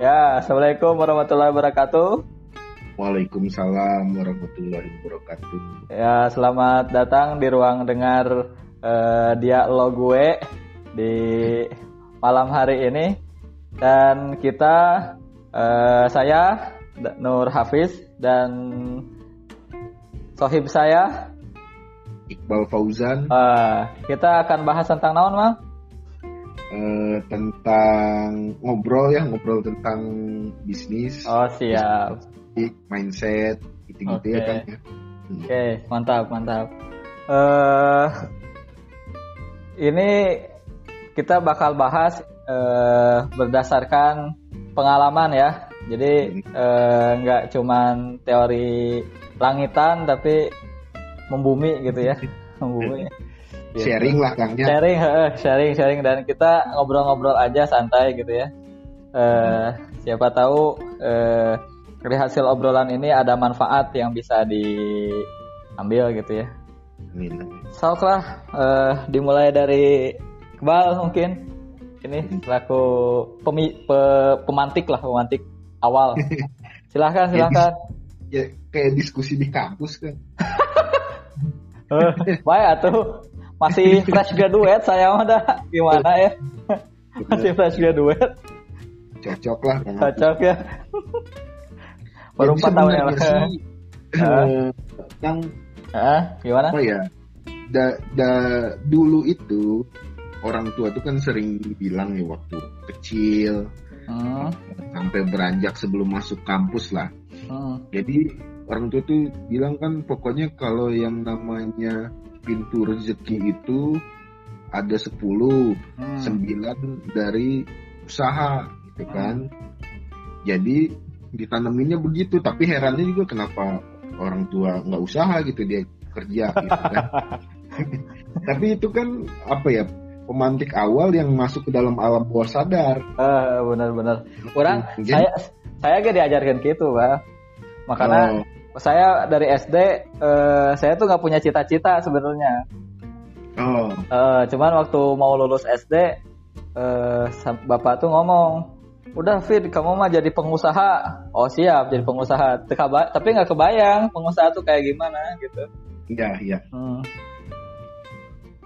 Ya, Assalamualaikum warahmatullahi wabarakatuh. Waalaikumsalam warahmatullahi wabarakatuh. Ya, selamat datang di ruang dengar uh, dialog gue di malam hari ini. Dan kita, uh, saya Nur Hafiz dan sohib saya Iqbal Fauzan. Uh, kita akan bahas tentang naon, Mal? Uh, tentang ngobrol ya ngobrol tentang bisnis. Oh siap. Bisnis, mindset gitu-gitu okay. ya kan ya. Hmm. oke okay, mantap mantap. Uh, ini kita bakal bahas uh, berdasarkan pengalaman ya. Jadi nggak uh, cuman teori langitan tapi membumi gitu ya. Membumi Gitu. sharing lah Kang ya. Sharing, sharing, sharing dan kita ngobrol-ngobrol aja santai gitu ya. Uh, siapa tahu uh, dari hasil obrolan ini ada manfaat yang bisa diambil gitu ya. Amin. Sok lah, uh, dimulai dari Kebal mungkin ini selaku pemi, pe, pemantik lah, pemantik awal. Silahkan, silahkan. Ya, kayak diskusi di kampus kan. uh, baik tuh masih fresh graduate saya mah dah gimana ya? Masih fresh graduate. Cocok lah cocok ya. Baru empat tahun ya yang uh, gimana? oh ya? Da, da, dulu itu orang tua tuh kan sering bilang ya waktu kecil hmm. sampai beranjak sebelum masuk kampus lah. Hmm. jadi orang tua tuh bilang kan pokoknya kalau yang namanya pintu rezeki itu ada 10 hmm. 9 dari usaha gitu kan. Hmm. jadi ditanaminnya begitu tapi herannya juga kenapa orang tua nggak usaha gitu dia kerja gitu kan. Tapi itu kan apa ya pemantik awal yang masuk ke dalam alam bawah sadar. Uh, benar-benar. Orang Jadi, saya saya gak diajarkan gitu pak. Makanya oh saya dari SD uh, saya tuh nggak punya cita-cita sebenarnya. Oh. Uh, cuman waktu mau lulus SD uh, bapak tuh ngomong, udah Fit kamu mah jadi pengusaha. Oh siap jadi pengusaha. Tapi nggak kebayang pengusaha tuh kayak gimana gitu. Iya iya. Hmm.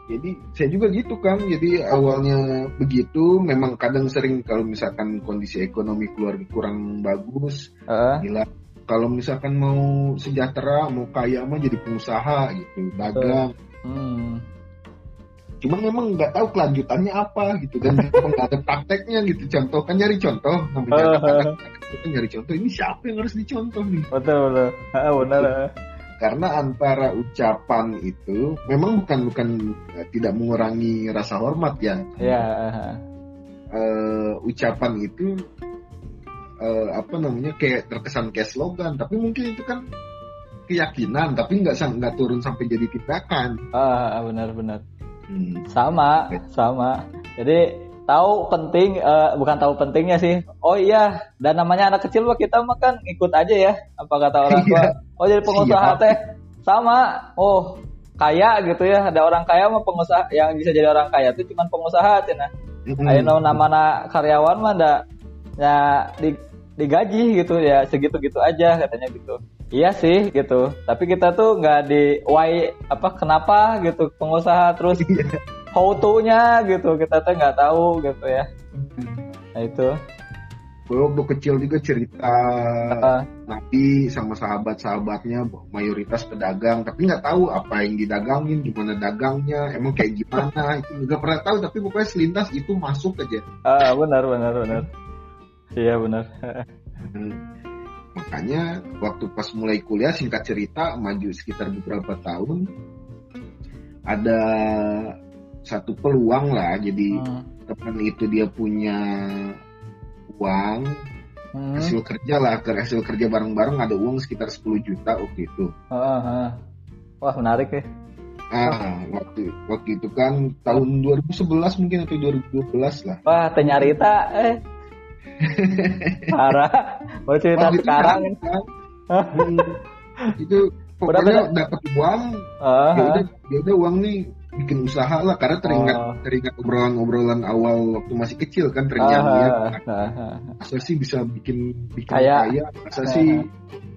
Jadi saya juga gitu kan. Jadi awalnya begitu, memang kadang sering kalau misalkan kondisi ekonomi keluarga kurang bagus, uh. gila kalau misalkan mau sejahtera mau kaya mah jadi pengusaha gitu dagang. Hmm. cuman memang nggak tahu kelanjutannya apa gitu. Dan memang nggak ada prakteknya gitu. Contoh kan nyari contoh. Namanya kan nyari contoh. Ini siapa yang harus dicontoh nih? Betul betul. Ah, benar karena antara ucapan itu memang bukan bukan uh, tidak mengurangi rasa hormat ya. Ya. Uh, uh, ucapan itu uh, apa namanya kayak terkesan kayak slogan. Tapi mungkin itu kan keyakinan tapi nggak nggak turun sampai jadi tindakan. Ah benar-benar hmm. sama sama. Jadi tahu penting uh, bukan tahu pentingnya sih. Oh iya dan namanya anak kecil mah kita mah kan ikut aja ya apa kata orang tua. Iya. oh jadi pengusaha teh. Sama. Oh kaya gitu ya. Ada orang kaya mah pengusaha yang bisa jadi orang kaya itu cuma pengusaha cina mm-hmm. ayo nama karyawan mah ndak ya di digaji gitu ya segitu gitu aja katanya gitu. Iya sih gitu. Tapi kita tuh nggak di why apa kenapa gitu pengusaha terus iya. how to nya gitu. Kita tuh nggak tahu gitu ya. Nah itu. Waktu kecil juga cerita uh, Nabi sama sahabat-sahabatnya mayoritas pedagang tapi nggak tahu apa yang didagangin gimana dagangnya emang kayak gimana itu nggak pernah tahu tapi pokoknya selintas itu masuk aja. Ah uh, benar benar benar Iya benar. Makanya waktu pas mulai kuliah singkat cerita maju sekitar beberapa tahun ada satu peluang lah jadi hmm. teman itu dia punya uang hmm. hasil kerja lah ke hasil kerja bareng-bareng ada uang sekitar 10 juta waktu itu. Uh, uh. Wah menarik ya. Ah, waktu waktu itu kan tahun 2011 mungkin atau 2012 lah. Wah, ternyata eh Parah. Mau cerita oh, sekarang. Kan? hmm, itu pokoknya dapat uang. Uh, ya udah, ya udah uang nih bikin usaha lah karena teringat oh. teringat obrolan-obrolan awal waktu masih kecil kan terngiang-ngiang ah, ah, ah, masa sih bisa bikin bikin kaya, kaya? Masa ah, sih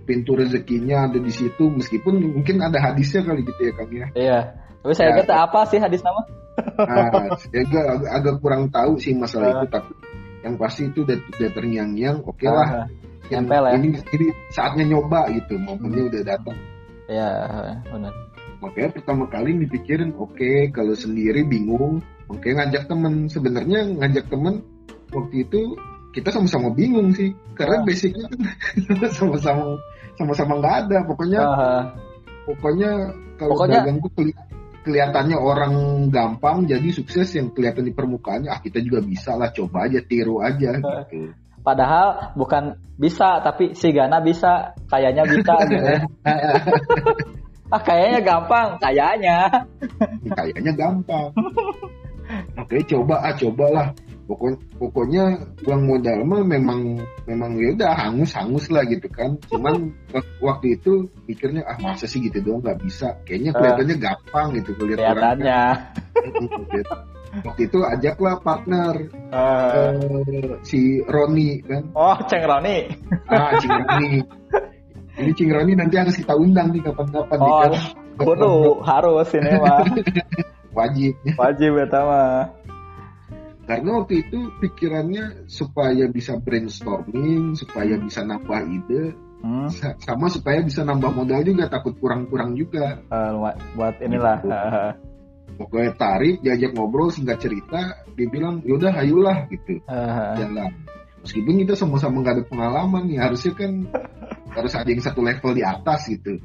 pintu rezekinya ada di situ? Meskipun mungkin ada hadisnya kali gitu ya kang ya. Iya. Tapi saya ya, kata apa sih hadis nama? Nah, saya agak, agak kurang tahu sih masalah uh, itu tapi yang pasti itu udah, udah terngiang-ngiang oke okay lah uh, yang, ya. ini ini saatnya nyoba gitu momennya hmm. udah datang Iya, benar makanya pertama kali dipikirin oke okay, kalau sendiri bingung oke okay, ngajak temen sebenarnya ngajak temen waktu itu kita sama-sama bingung sih karena ah. basicnya kan sama-sama sama-sama nggak ada pokoknya uh pokoknya kalau pokoknya... dagang tuh kelihatannya orang gampang jadi sukses yang kelihatan di permukaannya ah kita juga bisa lah coba aja tiru aja gitu. padahal bukan bisa tapi si Gana bisa kayaknya bisa gitu. Ah kayaknya gampang kayaknya. Kayaknya gampang. Oke coba ah cobalah pokok pokoknya uang modal mah memang memang ya udah hangus hangus lah gitu kan cuman waktu itu pikirnya ah masa sih gitu doang nggak bisa kayaknya kelihatannya uh, gampang gitu kulihat kelihatannya kan. waktu itu ajaklah partner uh, uh, si Roni kan oh Ceng Roni ah Ceng Roni ini Cing Roni nanti harus kita undang nih kapan-kapan oh, nih kan. Kudu harus ini mah. Wajib. Wajib pertama. Karena waktu itu pikirannya supaya bisa brainstorming, supaya bisa nambah ide, hmm. sama supaya bisa nambah modal juga takut kurang-kurang juga. Uh, buat inilah. Gitu. Pokoknya tarik, diajak ngobrol, singkat cerita, dia bilang, yaudah ayolah gitu. Uh. Jalan. Meskipun kita sama-sama nggak ada pengalaman nih, harusnya kan harus ada yang satu level di atas gitu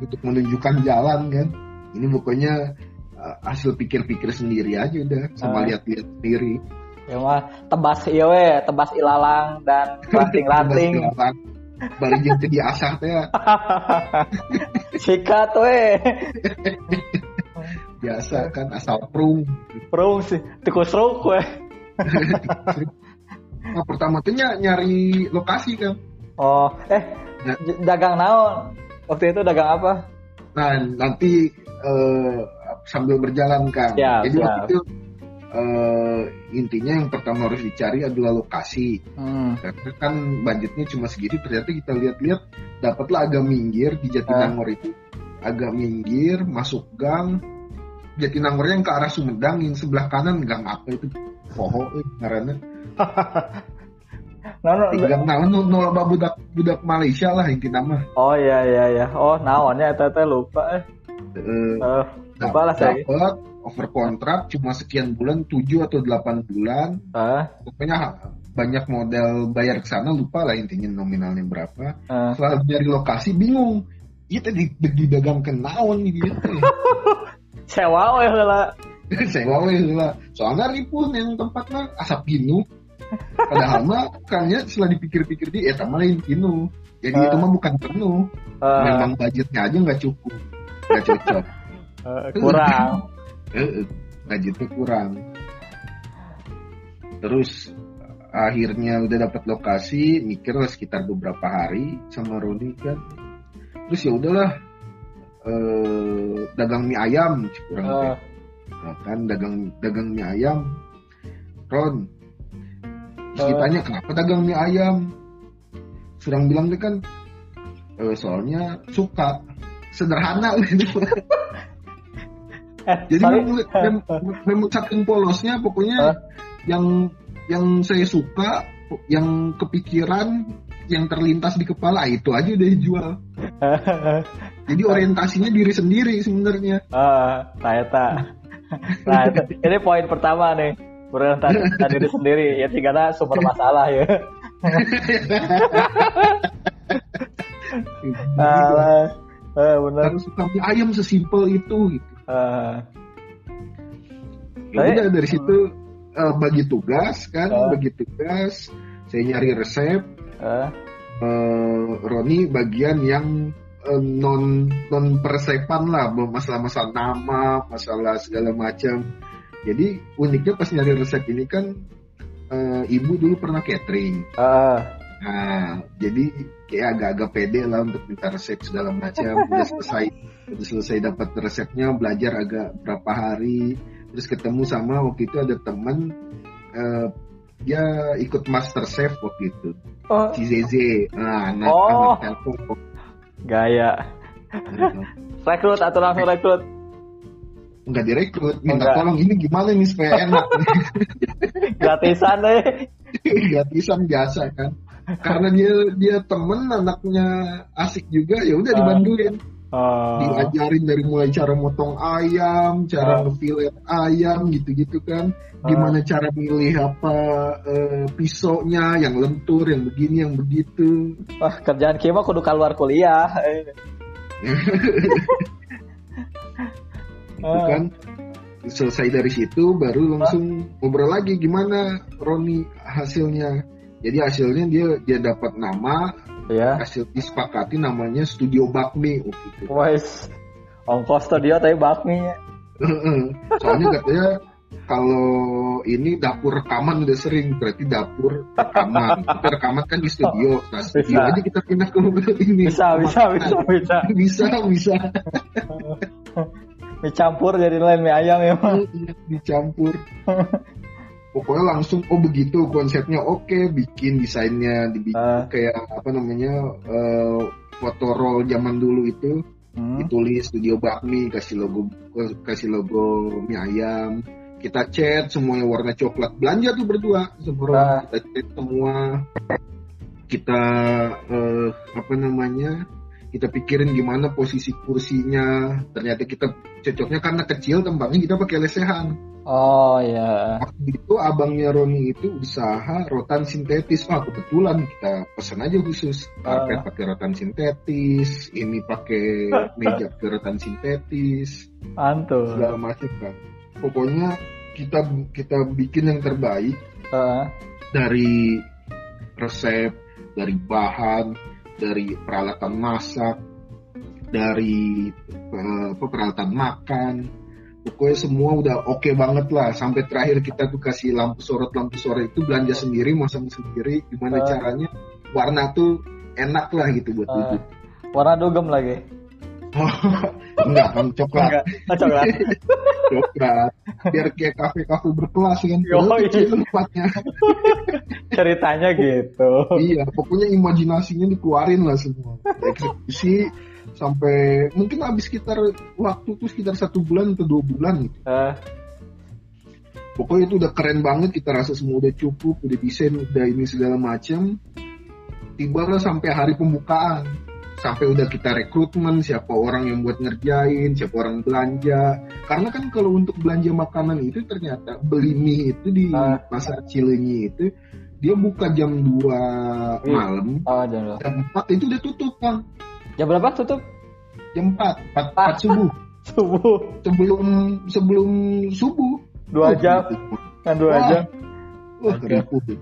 untuk menunjukkan jalan kan ini pokoknya uh, hasil pikir-pikir sendiri aja udah sama lihat-lihat sendiri. Ya mah tebas iya we tebas ilalang dan ranting-ranting. balik jadi diasah teh. Sikat we. Biasa kan asal prung. Prung sih tikus ruk we. Nah pertama tuh nyari lokasi kan. Oh, eh nah. dagang naon? Waktu itu dagang apa? Nah, nanti uh, sambil berjalan kan. Ya, Jadi ya. waktu itu uh, intinya yang pertama harus dicari adalah lokasi. Hmm. Karena kan budgetnya cuma segitu, ternyata kita lihat-lihat dapatlah agak minggir di Jatinangor uh. itu. Agak minggir, masuk gang. Jatinangornya yang ke arah Sumedang, yang sebelah kanan gang apa itu? Poho, eh, karena Nah, no, Tinggal naon nu nu loba budak budak Malaysia lah inti nama. Oh iya iya iya. Oh naonnya eta teh lupa eh. Uh, lupa lah saya. Dapat over kontrak cuma sekian bulan 7 atau 8 bulan. Uh. Pokoknya banyak model bayar ke sana lupa lah intinya nominalnya berapa. Uh. Setelah nyari lokasi bingung. Iya tadi di dagang kenaon nih gitu. Sewa we heula. Sewa we heula. Soalnya ripun yang tempatnya asap ginu. Padahal mah kayaknya setelah dipikir-pikir di eh lain kinu. Jadi uh, itu mah bukan penuh. Uh, Memang budgetnya aja nggak cukup, nggak cocok. Uh, kurang. budgetnya kurang. Terus akhirnya udah dapat lokasi, mikir lah sekitar beberapa hari sama Roni kan. Terus ya udahlah eh, dagang mie ayam kurang uh. Nah, kan dagang dagang mie ayam. Ron, Terus ditanya kenapa dagang mie ayam? Sedang bilang dia kan e, soalnya suka sederhana gitu. Jadi memang saking polosnya pokoknya yang yang saya suka, yang kepikiran, yang terlintas di kepala itu aja udah dijual. Jadi orientasinya diri sendiri sebenarnya. Ah, saya tak. Nah, ini poin pertama nih. Berorientasi diri sendiri. Ya karena sumber masalah ya. Ah, ah, benar. Harus kami ayam sesimpel itu gitu ah. ya udah dari situ uh, bagi tugas kan ah. bagi tugas saya nyari resep ah. uh, Roni bagian yang uh, non non persepan lah masalah-masalah nama masalah segala macam jadi uniknya pas nyari resep ini kan uh, ibu dulu pernah catering. Uh. Nah, jadi kayak agak-agak pede lah untuk minta resep segala macam. Udah selesai, udah selesai dapat resepnya, belajar agak berapa hari, terus ketemu sama waktu itu ada teman uh, dia ikut master chef waktu itu, oh. si Zeze, nah, anak oh. anak telkom. Gaya. rekrut atau langsung rekrut? Enggak direkrut, minta Enggak. tolong ini gimana nih supaya enak. Gratisan deh. Gratisan biasa kan karena dia dia temen anaknya asik juga ya udah dibantuin. Uh, diajarin dari mulai cara motong ayam cara uh, ngefilet ayam gitu-gitu kan. Uh, gimana cara milih apa uh, pisaunya yang lentur yang begini yang begitu. Wah kerjaan Kima kudu keluar kuliah. Itu kan. Selesai dari situ baru langsung ngobrol lagi gimana Roni hasilnya jadi hasilnya dia dia dapat nama ya. hasil disepakati namanya Studio Bakmi waktu itu. Wes, ongkos studio tapi bakmi. Soalnya katanya kalau ini dapur rekaman udah sering berarti dapur rekaman tapi rekaman kan di studio nah studio bisa. aja kita pindah ke ini bisa bisa bisa bisa bisa bisa dicampur jadi lain mie ayam ya dicampur pokoknya langsung oh begitu konsepnya oke okay, bikin desainnya dibikin uh. kayak apa namanya uh, foto roll zaman dulu itu hmm. ditulis studio bakmi kasih logo kasih logo mie ayam kita cat semuanya warna coklat belanja tuh berdua semua uh. kita cat semua kita uh, apa namanya kita pikirin gimana posisi kursinya. Ternyata kita cocoknya karena kecil tempatnya kita pakai lesehan. Oh ya waktu itu abangnya Roni itu usaha rotan sintetis. Wah kebetulan kita pesan aja khusus. Karpet uh. pakai rotan sintetis ini pakai meja pakai rotan sintetis. Mantul segala macam kan pokoknya kita kita bikin yang terbaik. Uh. dari resep dari bahan dari peralatan masak, dari uh, peralatan makan, pokoknya semua udah oke okay banget lah. Sampai terakhir kita tuh kasih lampu sorot lampu sorot itu belanja sendiri, masang sendiri. Gimana uh. caranya warna tuh enak lah gitu buat uh. Warna dugem lagi. Enggak kan coklat. Enggak, coklat. coklat. Biar kayak kafe-kafe berkelas kan. Tempatnya. Ceritanya gitu. Iya, pokoknya imajinasinya dikeluarin lah semua. Eksekusi sampai mungkin habis sekitar waktu tuh sekitar satu bulan atau dua bulan gitu. Uh. Pokoknya itu udah keren banget, kita rasa semua udah cukup, udah desain, udah ini segala macam. Tiba sampai hari pembukaan sampai udah kita rekrutmen siapa orang yang buat ngerjain siapa orang belanja. Karena kan kalau untuk belanja makanan itu ternyata beli mie itu di uh. pasar Cilenyi itu dia buka jam 2 iya. malam. Oh, jam, jam 4 itu udah tutup kan jam berapa tutup? Jam 4 4, 4 subuh. Subuh. Sebelum sebelum subuh. Dua oh, jam. kan dua Wah. jam. Wah, okay.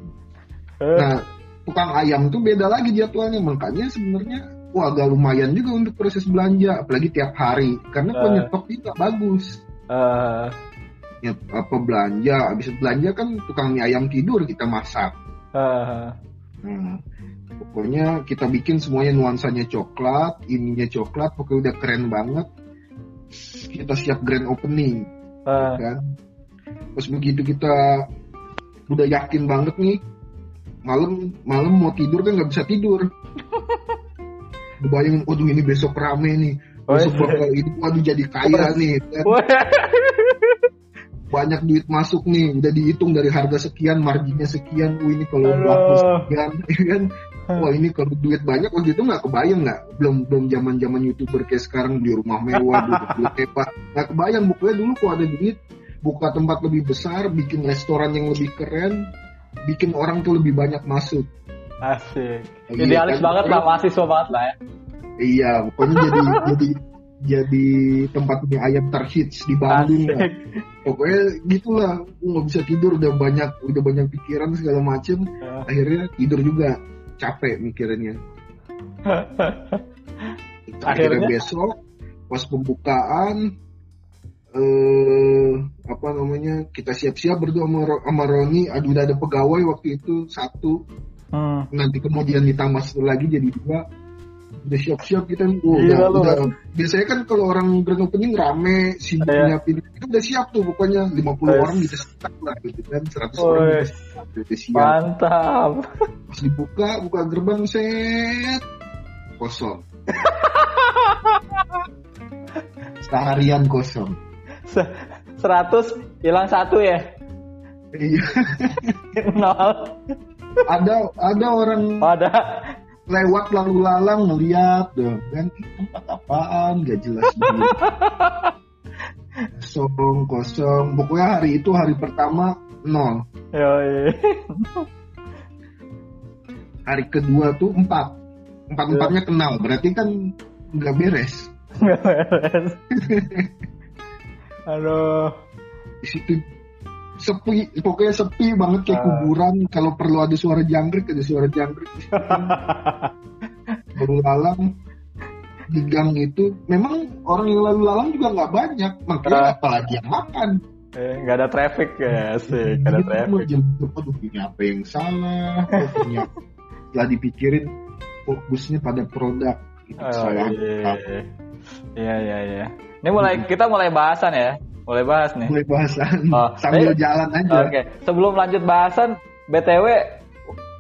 Nah, tukang ayam tuh beda lagi jadwalnya. Makanya sebenarnya wah agak lumayan juga untuk proses belanja apalagi tiap hari karena uh, penyetok itu bagus. Uh, ya apa belanja habis belanja kan tukang mie ayam tidur kita masak. Uh, nah, pokoknya kita bikin semuanya nuansanya coklat ininya coklat pokoknya udah keren banget. Kita siap grand opening uh, kan? Terus begitu kita udah yakin banget nih malam malam mau tidur kan nggak bisa tidur bayangin waduh ini besok rame nih. Besok bakal ini waduh jadi kaya nih. Kan? banyak duit masuk nih. Udah dihitung dari harga sekian marginnya sekian. Wah ini kalau laku sekian ya kan? Wah ini kalau duit banyak waktu itu nggak kebayang nggak? Belum belum zaman zaman youtuber kayak sekarang di rumah mewah duit hebat nggak kebayang bukunya dulu kok ada duit buka tempat lebih besar bikin restoran yang lebih keren bikin orang tuh lebih banyak masuk Asik. Iya, Idealis kan? banget lah, mahasiswa banget lah ya. Iya, pokoknya jadi jadi jadi tempat mie ayam terhits di Bandung lah. Pokoknya gitulah, nggak bisa tidur udah banyak udah banyak pikiran segala macem. Uh. Akhirnya tidur juga capek mikirannya. akhirnya, akhirnya besok pas pembukaan eh apa namanya kita siap-siap berdua sama, sama Roni aduh udah ada pegawai waktu itu satu hmm. nanti kemudian ditambah satu lagi jadi dua. Udah siap-siap kita oh, udah, udah, biasanya kan kalau orang grand opening rame sibuk yeah. nyiapin itu udah siap tuh pokoknya. 50 yes. orang bisa stuck lah gitu kan 100 oh, orang udah siap. Mantap. Pas dibuka buka gerbang set. Kosong. Seharian kosong. Seratus hilang satu ya? Iya. Nol ada ada orang ada. lewat lalu lalang melihat kan tempat apaan? Gak jelas kosong kosong pokoknya hari itu hari pertama nol. Yoi. hari kedua tuh empat. Empat empatnya kenal. Berarti kan nggak beres. Nggak beres. Aduh. Di situ sepi pokoknya sepi banget kayak uh. kuburan. Kalau perlu ada suara jangkrik ada suara jangkrik. Baru lalang di gang itu. Memang orang yang lalu lalang juga nggak banyak. Makanya uh. apalagi yang makan. Eh nggak ada traffic ya sih nggak ada traffic. aduh punya apa yang salah? Punya setelah dipikirin fokusnya pada produk. Itu oh, salah. iya. iya iya iya. Ini mulai kita mulai bahasan ya mulai bahas nih. Mulai bahasan. Oh, sambil eh, jalan aja. Oke, okay. sebelum lanjut bahasan, BTW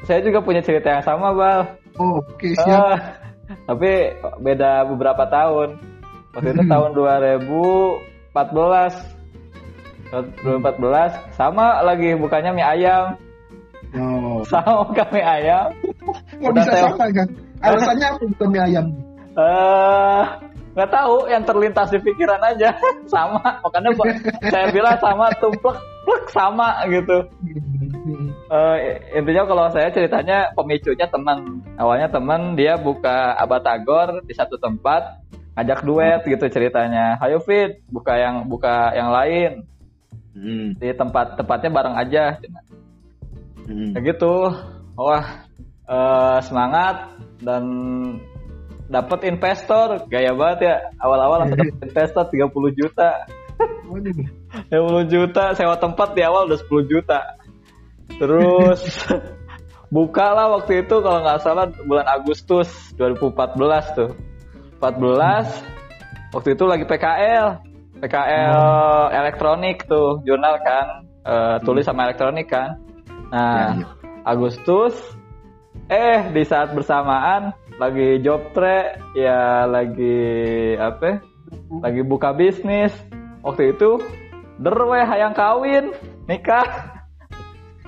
saya juga punya cerita yang sama, Bal. Oh, oke, okay, siap. Uh, tapi beda beberapa tahun. Waktu itu hmm. tahun 2014. 2014 sama lagi bukannya mie ayam. Oh. Sama bukan mie ayam. Kok bisa sama kan? Alasannya apa bukan mie ayam? Eh, uh, nggak tahu yang terlintas di pikiran aja. Sama makanya saya bilang sama tuh plek sama gitu. Uh, intinya kalau saya ceritanya pemicunya teman. Awalnya teman dia buka abatagor di satu tempat ngajak duet gitu ceritanya. Ayo fit buka yang buka yang lain. Hmm. di tempat tempatnya bareng aja. Hmm. gitu. Wah uh, semangat dan dapat investor gaya banget ya. Awal-awal langsung dapat investor 30 juta. 30 juta sewa tempat di awal udah 10 juta. Terus buka lah waktu itu kalau nggak salah bulan Agustus 2014 tuh. 14 waktu itu lagi PKL PKL oh. elektronik tuh jurnal kan. Uh, tulis sama elektronik kan. Nah ya, ya. Agustus eh di saat bersamaan lagi job track ya lagi apa lagi buka bisnis. Waktu itu derweh yang kawin nikah.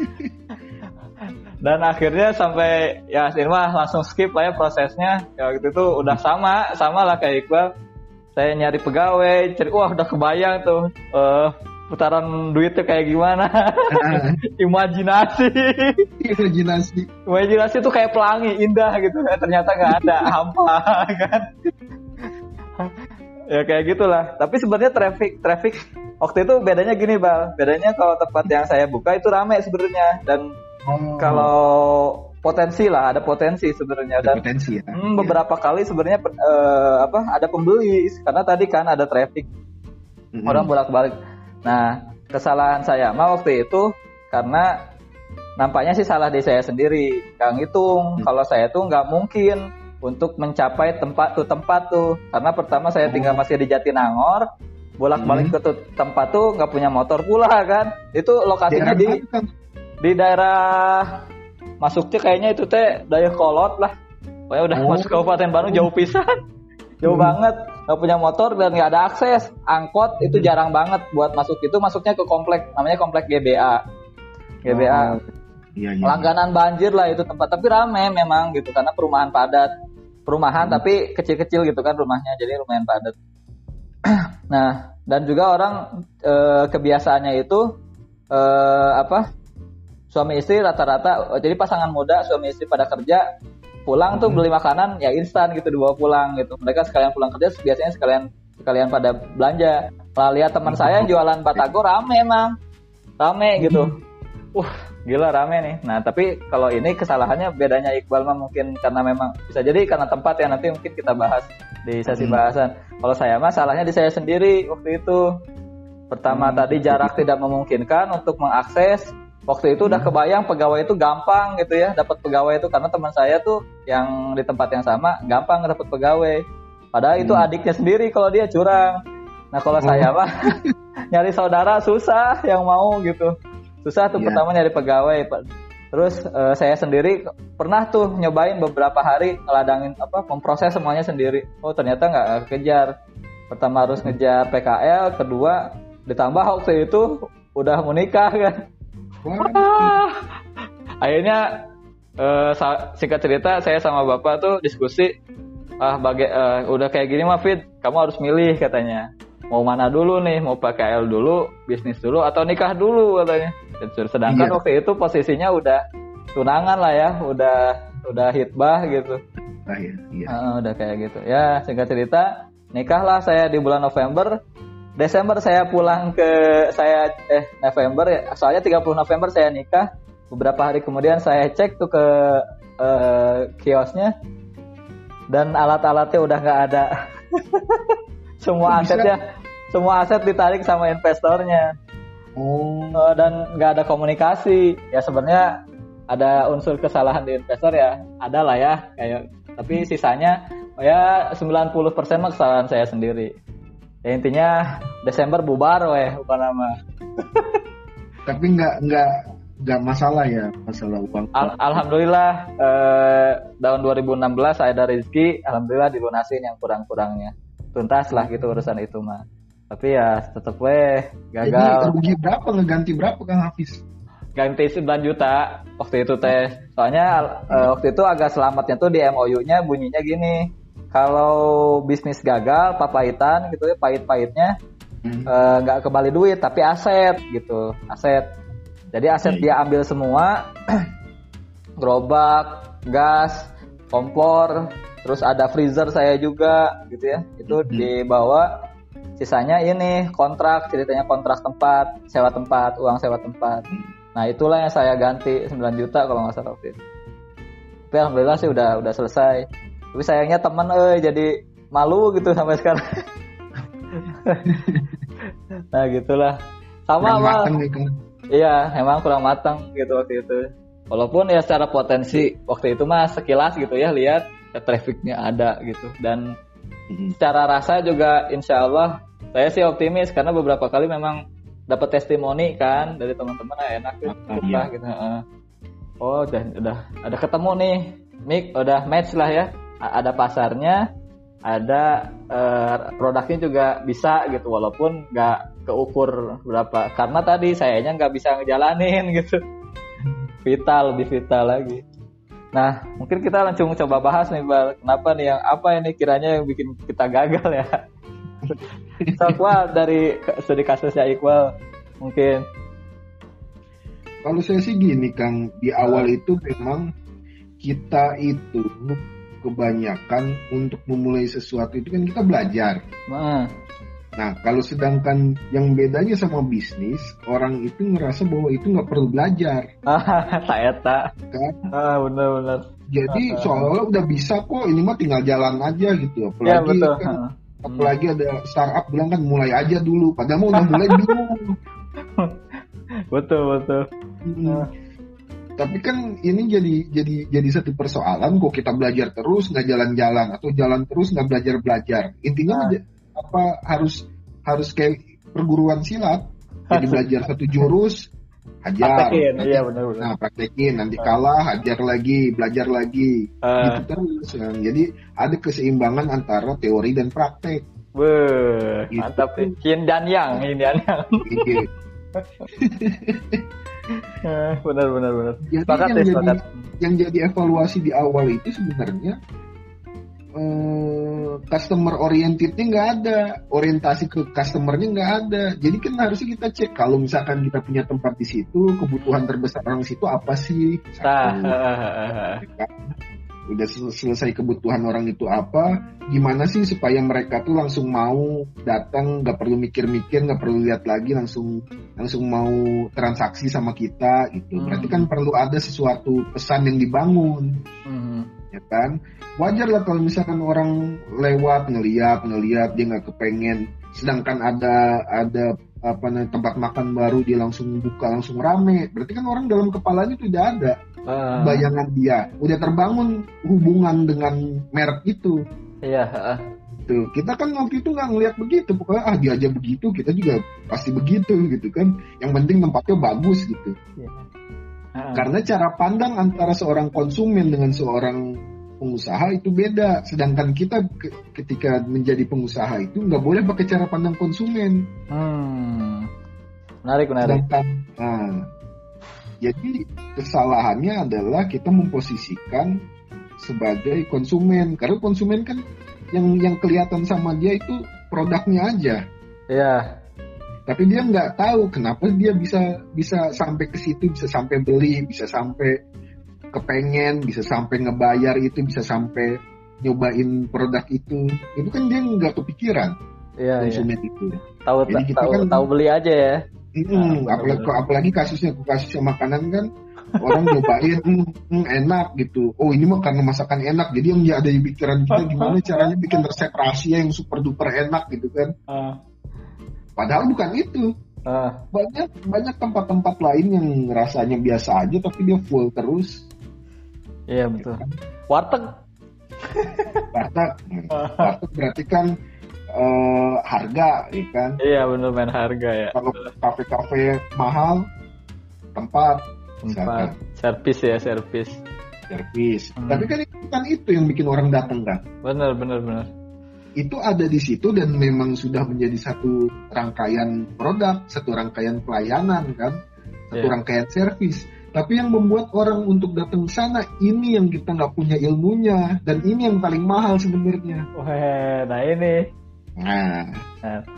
Dan akhirnya sampai ya mah langsung skip lah ya prosesnya. Ya waktu itu udah sama sama lah kayak Iqbal. Saya nyari pegawai cari wah udah kebayang tuh uh, putaran duit tuh kayak gimana? Imajinasi. Imajinasi. Imajinasi tuh kayak pelangi indah gitu. Kan ternyata nggak ada hampa kan? Ya kayak gitulah. Tapi sebenarnya traffic traffic waktu itu bedanya gini bal. Bedanya kalau tempat yang saya buka itu rame sebenarnya. Dan oh. kalau potensi lah ada potensi sebenarnya. Dan potensi ya. hmm, beberapa ya. kali sebenarnya uh, apa ada pembeli. Karena tadi kan ada traffic. Mm-hmm. orang bolak balik Nah, kesalahan saya mah waktu itu karena nampaknya sih salah di saya sendiri. Kang hitung hmm. kalau saya tuh nggak mungkin untuk mencapai tempat tuh tempat tuh karena pertama saya hmm. tinggal masih di Jatinangor bolak-balik hmm. ke tuh, tempat tuh nggak punya motor pula kan itu lokasinya di kan? di daerah masuknya kayaknya itu teh daerah kolot lah pokoknya udah oh. masuk Kabupaten Bandung jauh pisan jauh hmm. banget nggak punya motor dan nggak ada akses. Angkot itu hmm. jarang banget buat masuk. Itu masuknya ke komplek. Namanya komplek GBA GBA oh, iya, iya. langganan banjir lah itu tempat. Tapi rame memang gitu karena perumahan padat. Perumahan hmm. tapi kecil-kecil gitu kan rumahnya jadi lumayan padat. Nah dan juga orang e, kebiasaannya itu e, apa? Suami istri rata-rata jadi pasangan muda suami istri pada kerja pulang tuh beli makanan ya instan gitu dibawa pulang gitu. Mereka sekalian pulang kerja biasanya sekalian sekalian pada belanja. Lah lihat teman saya yang jualan batagor rame emang. Rame gitu. Uh gila rame nih. Nah tapi kalau ini kesalahannya bedanya Iqbal mah mungkin karena memang bisa jadi karena tempat ya nanti mungkin kita bahas di sesi bahasan. Kalau saya mah salahnya di saya sendiri waktu itu. Pertama hmm. tadi jarak tidak memungkinkan untuk mengakses waktu itu udah hmm. kebayang pegawai itu gampang gitu ya dapat pegawai itu karena teman saya tuh yang di tempat yang sama gampang dapat pegawai padahal itu hmm. adiknya sendiri kalau dia curang nah kalau oh. saya mah nyari saudara susah yang mau gitu susah tuh yeah. pertama nyari pegawai terus uh, saya sendiri pernah tuh nyobain beberapa hari ngeladangin apa memproses semuanya sendiri oh ternyata nggak kejar pertama harus ngejar PKL kedua ditambah waktu itu udah menikah kan akhirnya uh, singkat cerita saya sama bapak tuh diskusi ah baga uh, udah kayak gini mah Fit kamu harus milih katanya. Mau mana dulu nih? Mau pakai L dulu bisnis dulu atau nikah dulu? katanya. Sedangkan iya. waktu itu posisinya udah tunangan lah ya udah udah hitbah gitu. Ah, iya, iya. Uh, udah kayak gitu. Ya singkat cerita nikahlah saya di bulan November Desember saya pulang ke saya eh November ya. Soalnya 30 November saya nikah. Beberapa hari kemudian saya cek tuh ke uh, kiosnya. Dan alat-alatnya udah nggak ada. Semua asetnya semua aset ditarik sama investornya. Oh. uh, dan nggak ada komunikasi. Ya sebenarnya ada unsur kesalahan di investor ya. Ada lah ya kayak tapi sisanya ya 90% mah kesalahan saya sendiri ya intinya Desember bubar weh apa nama tapi nggak nggak nggak masalah ya masalah uang Al Alhamdulillah eh, tahun 2016 saya ada rezeki Alhamdulillah dilunasin yang kurang-kurangnya. Tuntas lah gitu urusan itu mah tapi ya tetep weh gagal. Jadi rugi berapa ngeganti berapa kang Hafiz? Ganti 9 juta waktu itu teh. Soalnya uh, waktu itu agak selamatnya tuh di MOU-nya bunyinya gini kalau bisnis gagal papahitan gitu ya pahit-pahitnya hmm. Eh, nggak hmm. uh, kembali duit tapi aset gitu aset jadi aset hmm. dia ambil semua gerobak gas kompor terus ada freezer saya juga gitu ya itu hmm. dibawa sisanya ini kontrak ceritanya kontrak tempat sewa tempat uang sewa tempat hmm. nah itulah yang saya ganti 9 juta kalau nggak salah waktu itu tapi alhamdulillah sih udah udah selesai tapi sayangnya teman eh jadi malu gitu sampai sekarang. Nah gitulah. Sama sama. gitu. iya emang kurang matang gitu waktu itu. Walaupun ya secara potensi waktu itu mah sekilas gitu ya lihat ya, trafficnya ada gitu. Dan secara rasa juga insya Allah saya sih optimis karena beberapa kali memang dapat testimoni kan dari teman-teman ah, enak ah, iya. gitu oh udah udah ada ketemu nih. Mik udah match lah ya ada pasarnya ada uh, produknya juga bisa gitu walaupun nggak keukur berapa. Karena tadi sayanya nggak bisa ngejalanin gitu. Vital lebih vital lagi. Nah mungkin kita langsung coba bahas nih bal. Kenapa nih yang apa ini kiranya yang bikin kita gagal ya? So, Iqbal dari studi kasusnya Iqbal mungkin. Kalau saya sih gini Kang. Di awal itu memang kita itu kebanyakan untuk memulai sesuatu itu kan kita belajar. Nah. Nah, kalau sedangkan yang bedanya sama bisnis, orang itu ngerasa bahwa itu nggak perlu belajar. Saya tak. Kan? Ah, benar-benar. Jadi seolah-olah udah bisa kok, ini mah tinggal jalan aja gitu. Apalagi ya, betul. kan, apalagi ada startup bilang kan mulai aja dulu, padahal mau udah mulai bingung. betul betul. Hmm tapi kan ini jadi jadi jadi satu persoalan kok kita belajar terus nggak jalan-jalan atau jalan terus nggak belajar belajar intinya nah. apa harus harus kayak perguruan silat jadi belajar satu jurus ajar praktekin, nanti, iya benar, benar. nah praktekin nanti kalah ajar lagi belajar lagi uh. gitu terus kan. jadi ada keseimbangan antara teori dan praktek Wah, gitu. mantap yin dan yang yin dan yang iya. benar benar benar. Jadi sepakat yang, ya, jadi, yang jadi evaluasi di awal itu sebenarnya eh, customer orientednya nggak ada, orientasi ke customernya nggak ada. Jadi kan harusnya kita cek kalau misalkan kita punya tempat di situ, kebutuhan terbesar orang situ apa sih? Nah udah selesai kebutuhan orang itu apa gimana sih supaya mereka tuh langsung mau datang nggak perlu mikir-mikir nggak perlu lihat lagi langsung langsung mau transaksi sama kita gitu. Hmm. berarti kan perlu ada sesuatu pesan yang dibangun. Hmm. ya kan? Wajar lah kalau misalkan orang lewat ngeliat ngeliat dia nggak kepengen. Sedangkan ada ada apa nih tempat makan baru dia langsung buka langsung rame. Berarti kan orang dalam kepalanya udah ada uh. bayangan dia udah terbangun hubungan dengan merek itu iya uh. tuh kita kan waktu itu nggak ngeliat begitu pokoknya ah dia aja begitu kita juga pasti begitu gitu kan yang penting tempatnya bagus gitu yeah. uh. karena cara pandang antara seorang konsumen dengan seorang pengusaha itu beda. Sedangkan kita ketika menjadi pengusaha itu nggak boleh pakai cara pandang konsumen. Hmm. Menarik, menarik. Sedangkan, nah, jadi kesalahannya adalah kita memposisikan sebagai konsumen. Karena konsumen kan yang yang kelihatan sama dia itu produknya aja. Iya. Tapi dia nggak tahu kenapa dia bisa bisa sampai ke situ, bisa sampai beli, bisa sampai kepengen bisa sampai ngebayar itu bisa sampai nyobain produk itu itu kan dia nggak kepikiran iya, konsumen iya. itu tahu tahu, kan tahu beli aja ya Hmm, nah, apalagi, apalagi kasusnya kasusnya makanan kan orang nyobain mm, mm, enak gitu oh ini mah karena masakan enak jadi yang ada di pikiran kita gimana caranya bikin resep rahasia yang super duper enak gitu kan uh. padahal bukan itu uh. banyak banyak tempat-tempat lain yang rasanya biasa aja tapi dia full terus Iya betul. Warteg. Warteg. Warteg berarti kan uh, harga, ya kan? Iya benar main harga ya. Kalau kafe-kafe mahal, tempat. Tempat. Servis ya servis. Servis. Hmm. Tapi kan itu kan itu yang bikin orang datang kan. Benar benar benar. Itu ada di situ dan memang sudah menjadi satu rangkaian produk, satu rangkaian pelayanan kan, satu yeah. rangkaian servis tapi yang membuat orang untuk datang ke sana ini yang kita nggak punya ilmunya dan ini yang paling mahal sebenarnya. Wah, nah ini. Nah.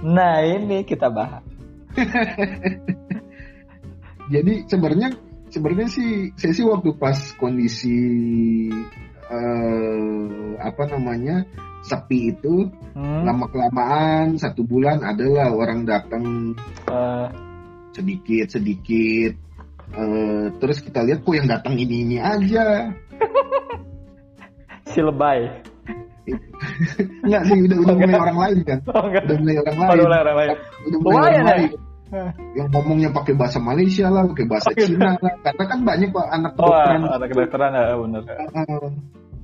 Nah ini kita bahas. Jadi sebenarnya sebenarnya sih saya sih waktu pas kondisi uh, apa namanya sepi itu hmm. lama kelamaan satu bulan adalah orang datang uh. sedikit sedikit Uh, terus kita lihat kok yang datang ini ini aja. si lebay. Enggak sih, udah udah mulai orang lain kan. Oh, udah mulai orang lain. Udah mulai orang lain. Udah mulai orang ya? lain. Yang ngomongnya pakai bahasa Malaysia lah, pakai bahasa Cina lah. Karena kan banyak pak anak oh, kedokteran. Oh, anak kedokteran ya benar. Uh,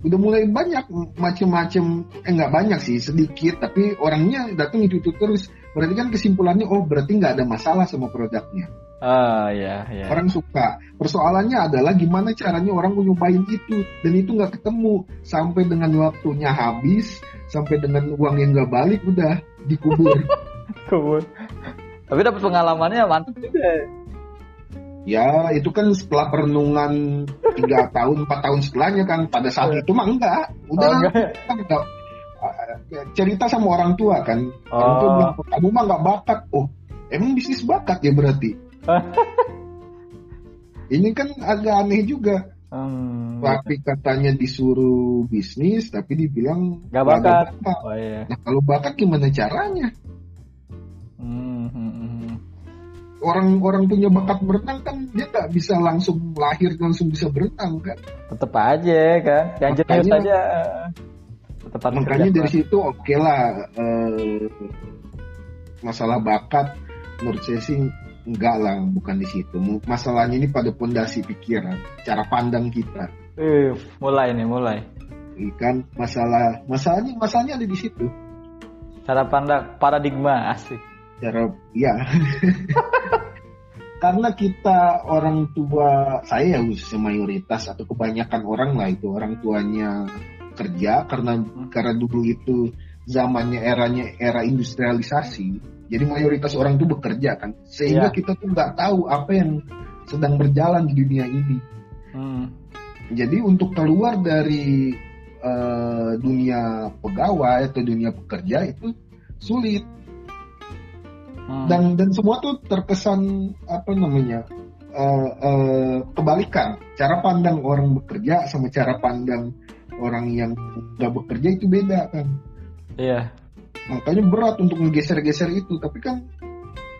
udah mulai banyak macam-macam eh nggak banyak sih sedikit tapi orangnya datang itu terus berarti kan kesimpulannya oh berarti nggak ada masalah sama produknya Ah ya, ya. Orang suka. Persoalannya adalah gimana caranya orang nyobain itu dan itu nggak ketemu sampai dengan waktunya habis, sampai dengan uang yang nggak balik udah dikubur. Kubur. Tapi dapat pengalamannya mantap juga. Ya itu kan setelah perenungan tiga tahun empat tahun setelahnya kan pada saat iya. itu mah enggak udah oh, enggak. Enggak. Cerita sama orang tua kan oh. orang tua bilang kamu mah nggak bakat oh emang bisnis bakat ya berarti ini kan agak aneh juga. Hmm. Tapi katanya disuruh bisnis, tapi dibilang gak bakat. bakat. Oh, iya. Nah kalau bakat gimana caranya? Hmm, hmm, hmm. Orang-orang punya bakat berenang kan dia nggak bisa langsung lahir langsung bisa berenang kan? Tetap aja kan, yang jelas aja. Tetap makanya dari situ oke okay lah uh, masalah bakat menurut saya sih enggak lah bukan di situ. Masalahnya ini pada pondasi pikiran cara pandang kita. Eh mulai nih mulai. Kan masalah masalahnya masalahnya ada di situ. Cara pandang paradigma asik. Cara ya karena kita orang tua saya ya mayoritas atau kebanyakan orang lah itu orang tuanya kerja karena karena dulu itu zamannya eranya era industrialisasi jadi mayoritas orang itu bekerja kan, sehingga yeah. kita tuh nggak tahu apa yang sedang berjalan di dunia ini. Hmm. Jadi untuk keluar dari uh, dunia pegawai atau dunia pekerja itu sulit. Hmm. Dan dan semua tuh terkesan apa namanya uh, uh, kebalikan. Cara pandang orang bekerja sama cara pandang orang yang nggak bekerja itu beda kan. Iya makanya berat untuk menggeser-geser itu tapi kan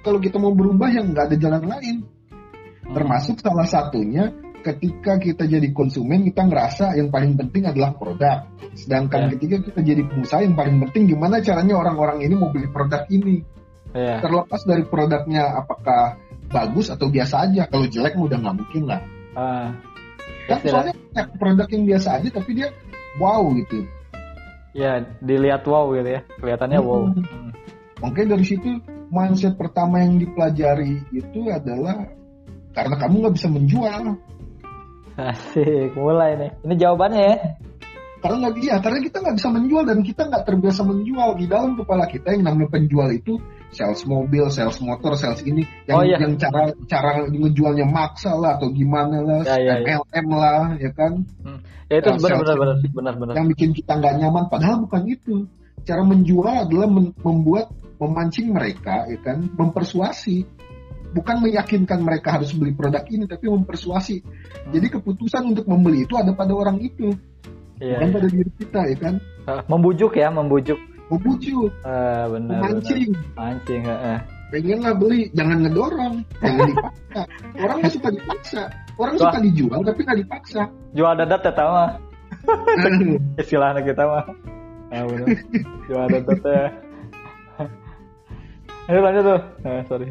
kalau kita mau berubah yang nggak ada jalan lain hmm. termasuk salah satunya ketika kita jadi konsumen kita ngerasa yang paling penting adalah produk sedangkan yeah. ketika kita jadi pengusaha yang paling penting gimana caranya orang-orang ini mau beli produk ini Yeah. Terlepas dari produknya apakah bagus atau biasa aja. Kalau jelek udah nggak mungkin lah. Uh, kan soalnya produk yang biasa aja tapi dia wow gitu. Ya, dilihat wow gitu ya. Kelihatannya hmm. wow. Mungkin dari situ mindset pertama yang dipelajari itu adalah karena kamu nggak bisa menjual. Asik, mulai nih. Ini jawabannya ya. Karena nggak bisa, karena kita nggak bisa menjual dan kita nggak terbiasa menjual di dalam kepala kita yang namanya penjual itu sales mobil, sales motor, sales ini yang oh, iya. yang cara cara ngejualnya maksa lah atau gimana lah, ya, ya, ya. MLM lah, ya kan? Hmm. Ya itu benar-benar benar benar Yang bikin kita nggak nyaman, padahal bukan itu. Cara menjual adalah membuat memancing mereka, ya kan, mempersuasi bukan meyakinkan mereka harus beli produk ini tapi mempersuasi. Hmm. Jadi keputusan untuk membeli itu ada pada orang itu. Iya, bukan iya. pada diri kita ya kan. Uh, membujuk ya, membujuk. Membujuk. Uh, benar. Mancing. Mancing, uh, Pengen lah beli, jangan ngedorong, jangan dipaksa. Orang nggak suka dipaksa. Orang Wah. suka dijual tapi nggak dipaksa. Jual dadat ya tau mah. Istilahnya kita mah. Nah, Jual dadat ya. Ayo lanjut tuh. Uh, sorry.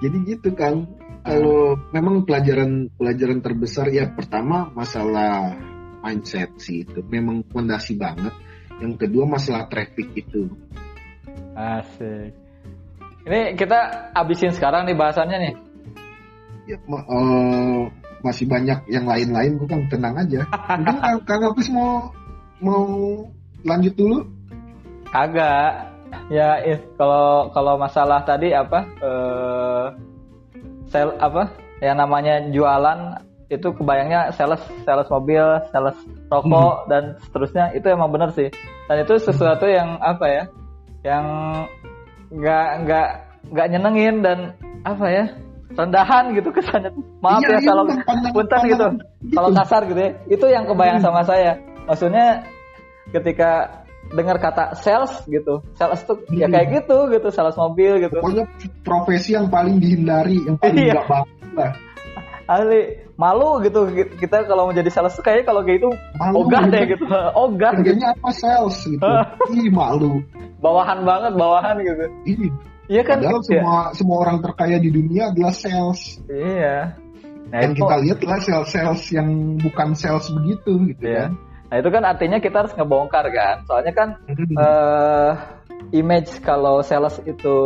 Jadi gitu kan. Kalau memang pelajaran pelajaran terbesar ya pertama masalah mindset sih itu memang fondasi banget. Yang kedua masalah traffic itu. Asik. Ini kita abisin sekarang nih bahasannya nih. Ya, uh, masih banyak yang lain-lain, gue kan tenang aja. Mungkin Kang Apis mau mau lanjut dulu? Agak. Ya, kalau kalau masalah tadi apa? Eh sel apa? Yang namanya jualan itu kebayangnya sales sales mobil, sales rokok hmm. dan seterusnya itu emang benar sih. Dan itu sesuatu yang apa ya? Yang nggak nggak nggak nyenengin dan apa ya? rendahan gitu kesannya. Maaf iya, ya iya, kalau punten gitu. gitu. Kalau kasar gitu ya. Itu yang kebayang hmm. sama saya. Maksudnya ketika dengar kata sales gitu sales tuh ya hmm. ya kayak gitu gitu sales mobil gitu pokoknya profesi yang paling dihindari yang paling iya. gak bagus lah asli malu gitu kita kalau menjadi sales tuh kayak kalau kayak itu malu, ogah gitu. deh gitu ogah harganya gitu. apa sales gitu ih malu bawahan banget bawahan gitu iya Iya kan? Padahal gitu semua ya? semua orang terkaya di dunia adalah sales. Iya. Nah, Dan itu... kita lihat lah sales-sales yang bukan sales begitu gitu iya. kan. Nah itu kan artinya kita harus ngebongkar kan. Soalnya kan uh, image kalau sales itu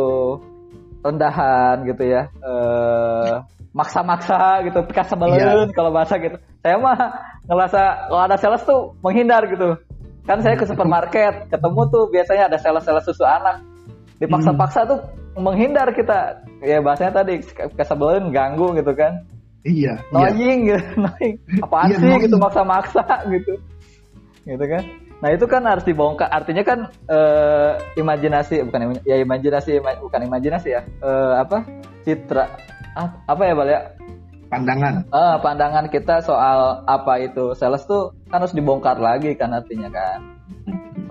rendahan gitu ya. Uh, maksa-maksa gitu, pika sebelun yeah. kalau bahasa gitu. Saya mah ngerasa kalau ada sales tuh menghindar gitu. Kan saya ke supermarket, ketemu tuh biasanya ada sales-sales susu anak. Dipaksa-paksa tuh menghindar kita. Ya bahasanya tadi kesebelin ganggu gitu kan. Iya. Annoying iya. gitu, annoying. Apaan iya, sih gitu maksa-maksa gitu gitu kan nah itu kan harus dibongkar artinya kan uh, imajinasi bukan ya imajinasi bukan imajinasi ya uh, apa citra apa ya bal ya pandangan uh, pandangan kita soal apa itu sales tuh kan harus dibongkar lagi kan artinya kan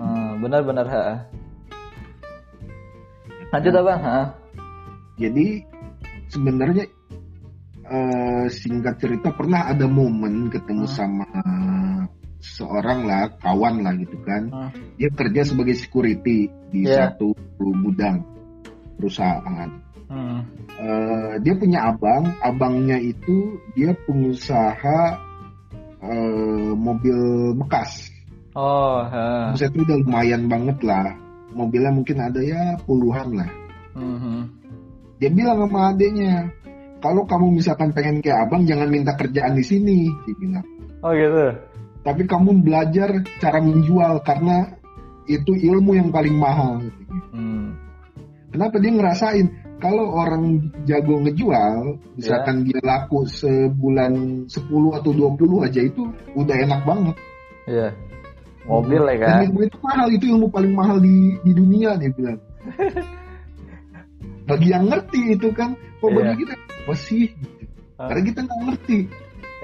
uh, benar-benar ha. lanjut apa ha? jadi sebenarnya uh, singkat cerita pernah ada momen ketemu hmm. sama seorang lah kawan lah gitu kan hmm. dia kerja sebagai security di yeah. satu gudang perusahaan hmm. uh, dia punya abang abangnya itu dia pengusaha uh, mobil bekas oh uh. Maksudnya itu udah lumayan banget lah mobilnya mungkin ada ya puluhan lah hmm. dia bilang sama adiknya kalau kamu misalkan pengen kayak abang jangan minta kerjaan di sini dia bilang oh gitu tapi kamu belajar cara menjual karena itu ilmu yang paling mahal. Hmm. Kenapa dia ngerasain kalau orang jago ngejual, misalkan yeah. dia laku sebulan 10 atau 20 aja itu udah enak banget. Iya. Yeah. Mobil ya kan. ilmu itu mahal, itu ilmu paling mahal di di dunia dia bilang. bagi yang ngerti itu kan, kok yeah. bagi kita masih gitu. Karena kita nggak ngerti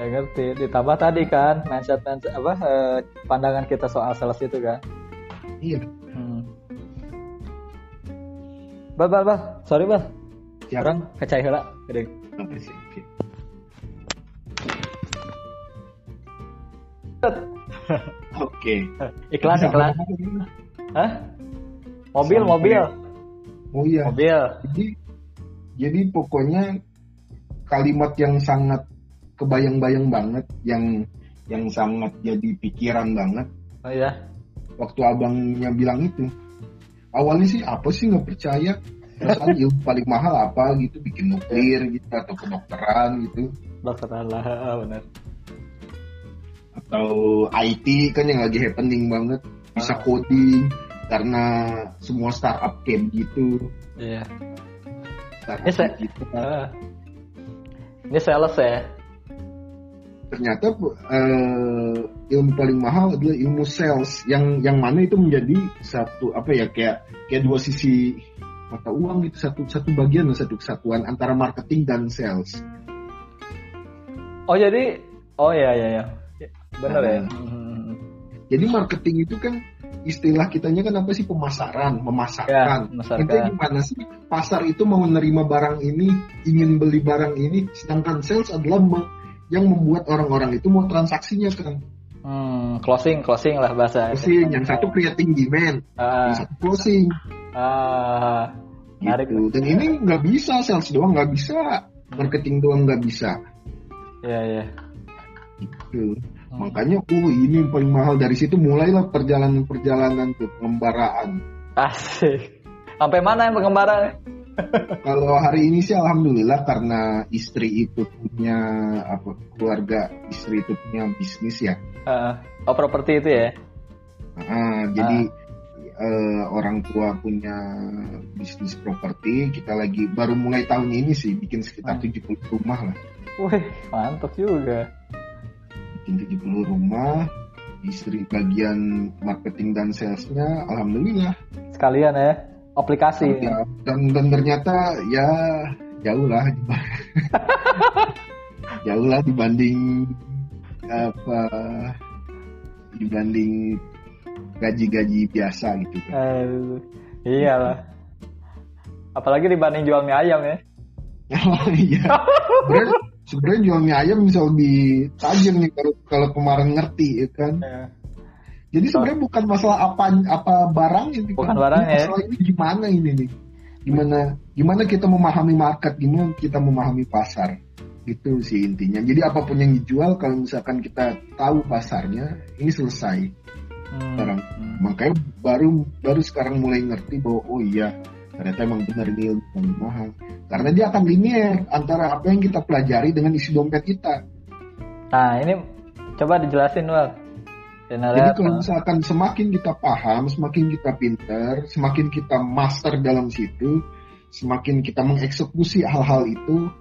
ya ngerti ditambah tadi kan mindset mindset apa eh, pandangan kita soal sales itu kan iya hmm. Bal bal bal sorry bal Siap. orang kecai hela gede Oke. Iklan iklan. Hah? Mobil mobil. Oh iya. Mobil. Jadi jadi pokoknya kalimat yang sangat kebayang-bayang banget, yang yang sangat jadi pikiran banget. Oh iya. Waktu abangnya bilang itu, awalnya sih apa sih nggak percaya. Perasaan ilmu paling mahal apa gitu, bikin nuklir gitu atau kedokteran gitu. Dokteran lah, benar. Atau IT kan yang lagi happening banget, bisa ah. coding karena semua startup kayak gitu. Iya. Startup ini saya, gitu. Uh, ini sales ya ternyata uh, ilmu paling mahal adalah ilmu sales yang yang mana itu menjadi satu apa ya kayak kayak dua sisi mata uang gitu satu satu bagian satu kesatuan antara marketing dan sales. Oh jadi oh ya ya ya benar ya. nah, ya. Jadi marketing itu kan istilah kitanya kan apa sih pemasaran, memasarkan. Ya, itu gimana sih pasar itu mau menerima barang ini, ingin beli barang ini, sedangkan sales adalah yang membuat orang-orang itu mau transaksinya kan. Hmm, closing, closing lah bahasa. Closing, yang satu creating demand, uh, yang satu closing. Ah, uh, gitu. Dan ini nggak bisa sales doang nggak bisa, marketing doang nggak bisa. Iya yeah, iya. Yeah. Gitu. Hmm. Makanya, oh ini yang paling mahal dari situ mulailah perjalanan-perjalanan tuh pengembaraan. Asik. Sampai mana yang pengembaraan? Kalau hari ini sih alhamdulillah karena istri itu punya apa keluarga istri itu punya bisnis ya. Uh, oh properti itu ya? Uh, jadi uh, orang tua punya bisnis properti, kita lagi baru mulai tahun ini sih bikin sekitar uh. 70 rumah lah. Wih, mantap juga. Bikin 70 rumah, istri bagian marketing dan salesnya, alhamdulillah. Sekalian ya? Aplikasi. Ya, dan, dan ternyata ya jauh lah jauh lah dibanding apa dibanding gaji-gaji biasa gitu kan. Eh, iyalah. Apalagi dibanding jual mie ayam ya. iya. Sebenarnya jual mie ayam bisa lebih tajam nih kalau kalau kemarin ngerti ya kan. Ya jadi sebenarnya bukan masalah apa apa barang ini, bukan barang ya. Masalah ini gimana ini nih? Gimana gimana kita memahami market, gimana kita memahami pasar. Itu sih intinya. Jadi apa pun yang dijual kalau misalkan kita tahu pasarnya, ini selesai. Hmm. Sekarang hmm. makanya baru baru sekarang mulai ngerti bahwa oh iya ternyata emang benar ini ilmu mahal. Karena dia akan linier antara apa yang kita pelajari dengan isi dompet kita. Nah ini coba dijelasin Wal jadi kalau misalkan semakin kita paham, semakin kita pinter, semakin kita master dalam situ, semakin kita mengeksekusi hal-hal itu,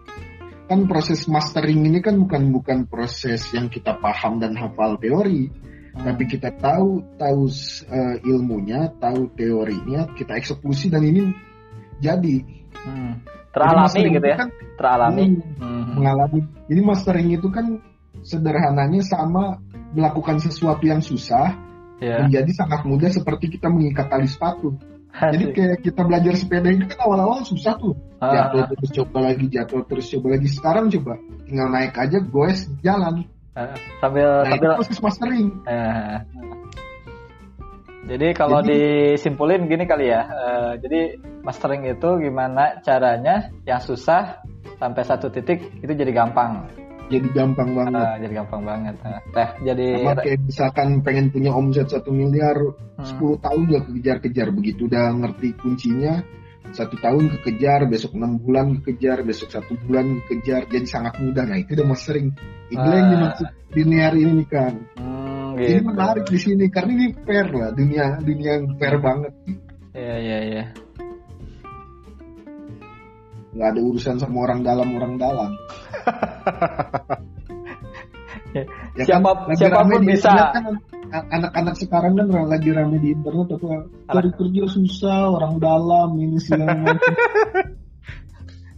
kan proses mastering ini kan bukan bukan proses yang kita paham dan hafal teori, hmm. tapi kita tahu tahu uh, ilmunya, tahu teorinya, kita eksekusi dan ini jadi. Hmm. Teralami gitu ya? Kan, Teralami. Hmm, hmm. Mengalami. Jadi mastering itu kan sederhananya sama melakukan sesuatu yang susah yeah. menjadi sangat mudah seperti kita mengikat tali sepatu. Asik. Jadi kayak kita belajar sepeda itu kan awal-awal susah tuh. Ah. Jatuh terus coba lagi, jatuh terus coba lagi. Sekarang coba tinggal naik aja, goes jalan. Uh, sambil nah, sambil proses mastering. Uh, jadi kalau jadi, disimpulin gini kali ya. Uh, jadi mastering itu gimana caranya yang susah sampai satu titik itu jadi gampang jadi gampang banget. Uh, jadi gampang banget. Nah, teh jadi Sama kayak misalkan pengen punya omset satu miliar, hmm. 10 tahun udah kejar-kejar begitu udah ngerti kuncinya satu tahun kekejar, besok enam bulan kekejar, besok satu bulan kekejar, jadi sangat mudah. Nah itu udah mas sering. Itu uh. yang dimaksud linear ini kan. Hmm, gitu. Ini menarik di sini karena ini fair lah, dunia dunia yang fair banget. Iya iya iya. Gak ada urusan sama orang dalam orang dalam. Ya siapa kan, siapa pun bisa. kan, anak-anak sekarang kan lagi rame di internet apa? Cari kerja susah orang dalam ini segala macam.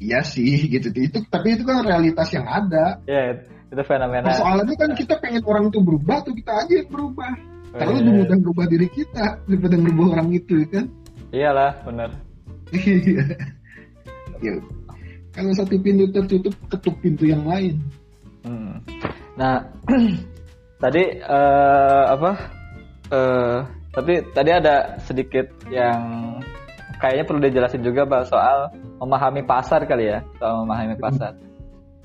Iya sih gitu. Itu tapi itu kan realitas yang ada. Ya itu fenomena. Soalnya kan kita pengen orang itu berubah tuh kita aja yang berubah. Karena lebih iya. mudah berubah diri kita daripada merubah orang itu kan? Iyalah benar. Iya kalau satu pintu tertutup ketuk pintu yang lain hmm. nah tadi uh, apa uh, tapi tadi ada sedikit yang kayaknya perlu dijelasin juga Pak soal memahami pasar kali ya, soal memahami pasar.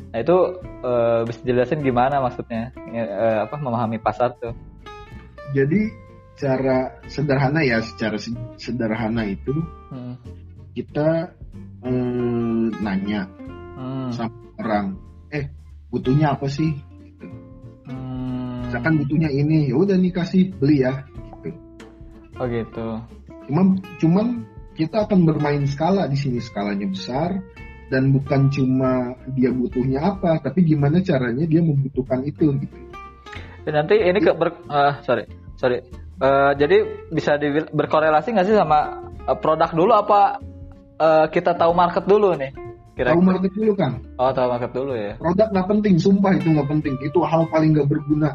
Nah itu uh, bisa jelasin gimana maksudnya uh, apa memahami pasar tuh? Jadi cara sederhana ya, secara sederhana itu hmm. kita um, nanya hmm. sama orang, eh butuhnya apa sih? Gitu. Hmm. Misalkan butuhnya ini, ya udah nih kasih beli ya. Gitu. Oh gitu. Cuman cuman kita akan bermain skala di sini skalanya besar dan bukan cuma dia butuhnya apa tapi gimana caranya dia membutuhkan itu gitu dan nanti ini ke ber, uh, sorry sorry uh, jadi bisa di, berkorelasi nggak sih sama uh, produk dulu apa uh, kita tahu market dulu nih kira, -kira tahu market dulu kan oh tahu market dulu ya produk nggak penting sumpah itu nggak penting itu hal paling nggak berguna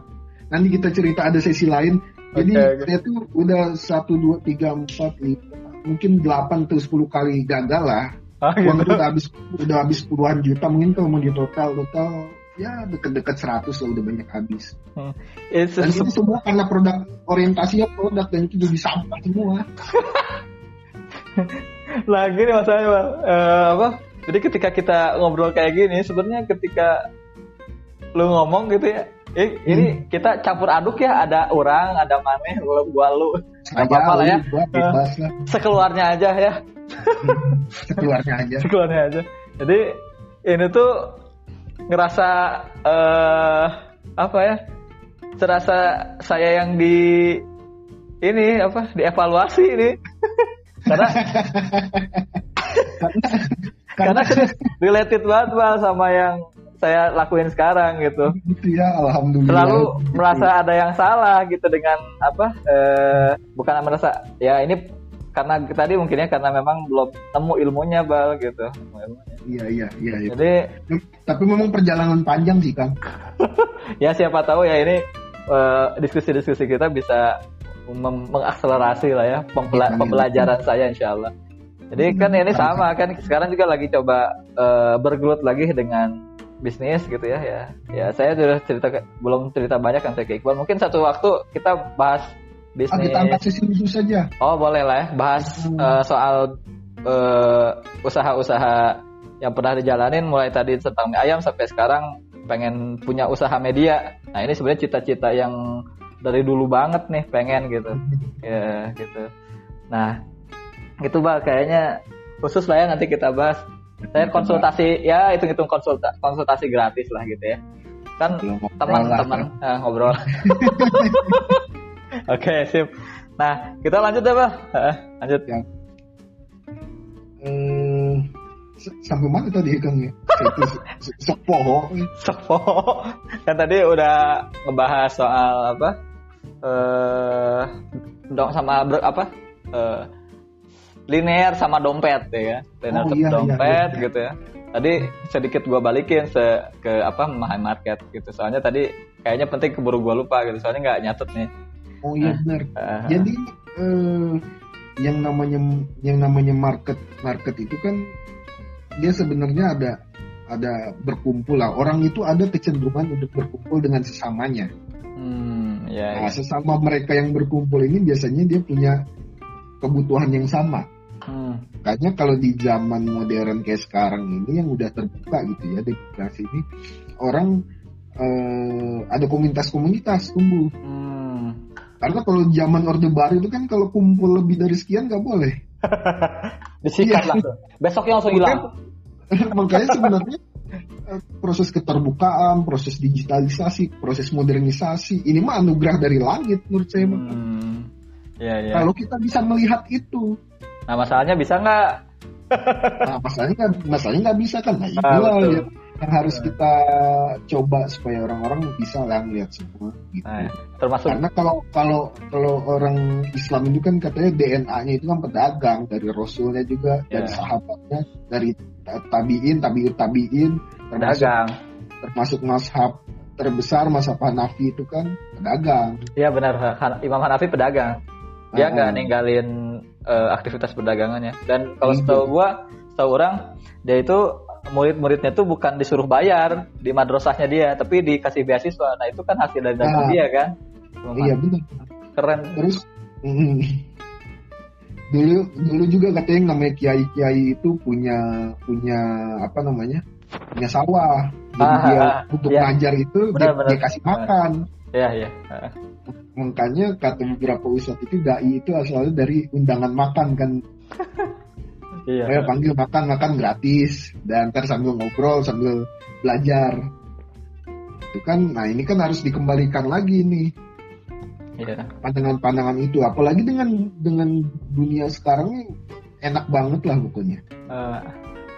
nanti kita cerita ada sesi lain jadi okay, okay. itu udah satu dua tiga empat lima mungkin 8 atau 10 kali gagal lah. Ah, gitu. Uang itu udah habis udah habis puluhan juta mungkin kalau mau di total total ya deket-deket 100 lah udah banyak habis. Hmm. It's dan itu semua karena produk orientasinya produk dan itu jadi sampah semua. Lagi nih masalahnya uh, apa? Jadi ketika kita ngobrol kayak gini sebenarnya ketika lu ngomong gitu ya Eh, ini hmm. kita campur aduk ya, ada orang, ada maneh, lu gua lu. Gak apa-apa lah ya. Uh, sekeluarnya aja ya. sekeluarnya aja. Sekeluarnya aja. Jadi ini tuh ngerasa uh, apa ya? Serasa saya yang di ini apa? Dievaluasi ini. karena karena related banget Pak sama yang saya lakuin sekarang gitu. Gitu ya, alhamdulillah. Selalu gitu. merasa ada yang salah gitu dengan apa? Eh, bukan merasa ya ini karena tadi mungkinnya karena memang belum temu ilmunya bal gitu. Iya iya iya. iya. Jadi tapi memang perjalanan panjang sih kang. ya siapa tahu ya ini uh, diskusi-diskusi kita bisa mengakselerasi lah ya pembela ya, pembelajaran ya. saya insya Allah. Jadi kan ini sama kan sekarang juga lagi coba uh, bergelut lagi dengan bisnis gitu ya ya ya saya sudah cerita belum cerita banyak kan saya ke Iqbal mungkin satu waktu kita bahas bisnis ah, kita angkat sesi khusus saja oh boleh lah ya bahas hmm. uh, soal uh, usaha-usaha yang pernah dijalanin mulai tadi tentang mie ayam sampai sekarang pengen punya usaha media nah ini sebenarnya cita-cita yang dari dulu banget nih pengen gitu ya gitu nah gitu bang kayaknya khusus lah ya nanti kita bahas saya konsultasi ya itu hitung konsulta konsultasi gratis lah gitu ya kan teman-teman nah, ngobrol oke okay, sip nah kita lanjut ya pak lanjut ya. hmm, sampai mana tadi kan ya sepo sepo kan tadi udah ngebahas soal apa eh dong sama apa? Eh linear sama dompet ya kan? Linear oh, iya, dompet iya, iya. gitu ya. Tadi sedikit gue balikin se ke apa memahami market gitu. Soalnya tadi kayaknya penting keburu gue lupa gitu. Soalnya nggak nyatet nih. Oh iya benar. uh, jadi uh, yang namanya yang namanya market market itu kan dia sebenarnya ada ada berkumpul lah. Orang itu ada kecenderungan untuk berkumpul dengan sesamanya. Hmm, ya, nah, ya. sesama mereka yang berkumpul ini biasanya dia punya kebutuhan yang sama. Hmm. Kayaknya kalau di zaman modern kayak sekarang ini yang udah terbuka gitu ya demokrasi ini orang eh, ada komunitas-komunitas tumbuh. Hmm. Karena kalau zaman Orde Baru itu kan kalau kumpul lebih dari sekian nggak boleh. Disikat lah. Besoknya langsung hilang. Makanya sebenarnya proses keterbukaan, proses digitalisasi, proses modernisasi, ini mah anugerah dari langit menurut saya. Hmm. Ya, ya. Kalau kita bisa melihat itu. Nah masalahnya bisa nggak? nah masalahnya kan masalahnya nggak bisa kan? Nah itu ah, ya, yang harus kita coba supaya orang-orang bisa lah melihat semua. Gitu. Nah, termasuk karena kalau kalau kalau orang Islam itu kan katanya DNA-nya itu kan pedagang dari Rasulnya juga ya. dari sahabatnya dari tabiin tabiut tabiin termasuk pedagang. termasuk mashab terbesar masa Hanafi itu kan pedagang. Iya benar Imam Hanafi pedagang dia nggak uh ninggalin uh, aktivitas perdagangannya dan kalau iya. setahu gua setahu orang dia itu murid-muridnya tuh bukan disuruh bayar di madrasahnya dia tapi dikasih beasiswa. Nah itu kan hasil dari nah, dia kan? Memang. iya benar keren. Terus mm, dulu dulu juga katanya namanya kiai kiai itu punya punya apa namanya? Punya sawah. Jadi ah, dia ah, untuk ya. ngajar itu benar, dia, benar. dia kasih makan. Ya ya makanya kata beberapa ustadz itu dai itu asalnya dari undangan makan kan iya. saya panggil makan makan gratis. Dan ntar sambil ngobrol sambil belajar. Itu kan nah ini kan harus dikembalikan lagi nih. Yeah. pandangan-pandangan itu. Apalagi dengan dengan dunia sekarang ini enak banget lah pokoknya. Uh,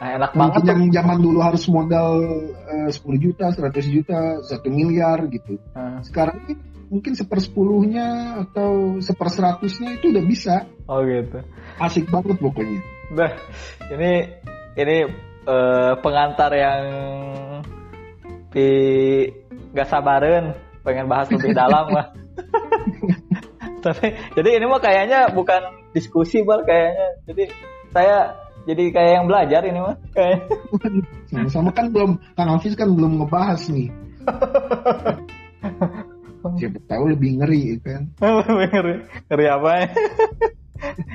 enak Mungkin banget yang zaman dulu harus modal uh, 10 juta 100 juta satu miliar gitu. Uh. sekarang ini mungkin sepersepuluhnya atau seperseratusnya itu udah bisa. Oh gitu. Asik banget pokoknya. Bah ini ini uh, pengantar yang di gak sabaran pengen bahas lebih dalam lah. Tapi jadi ini mah kayaknya bukan diskusi bal kayaknya. Jadi saya jadi kayak yang belajar ini mah kayak sama-sama kan belum kang Hafiz kan belum ngebahas nih siapa tahu lebih ngeri kan? Ngeri. Ngeri apa? Ya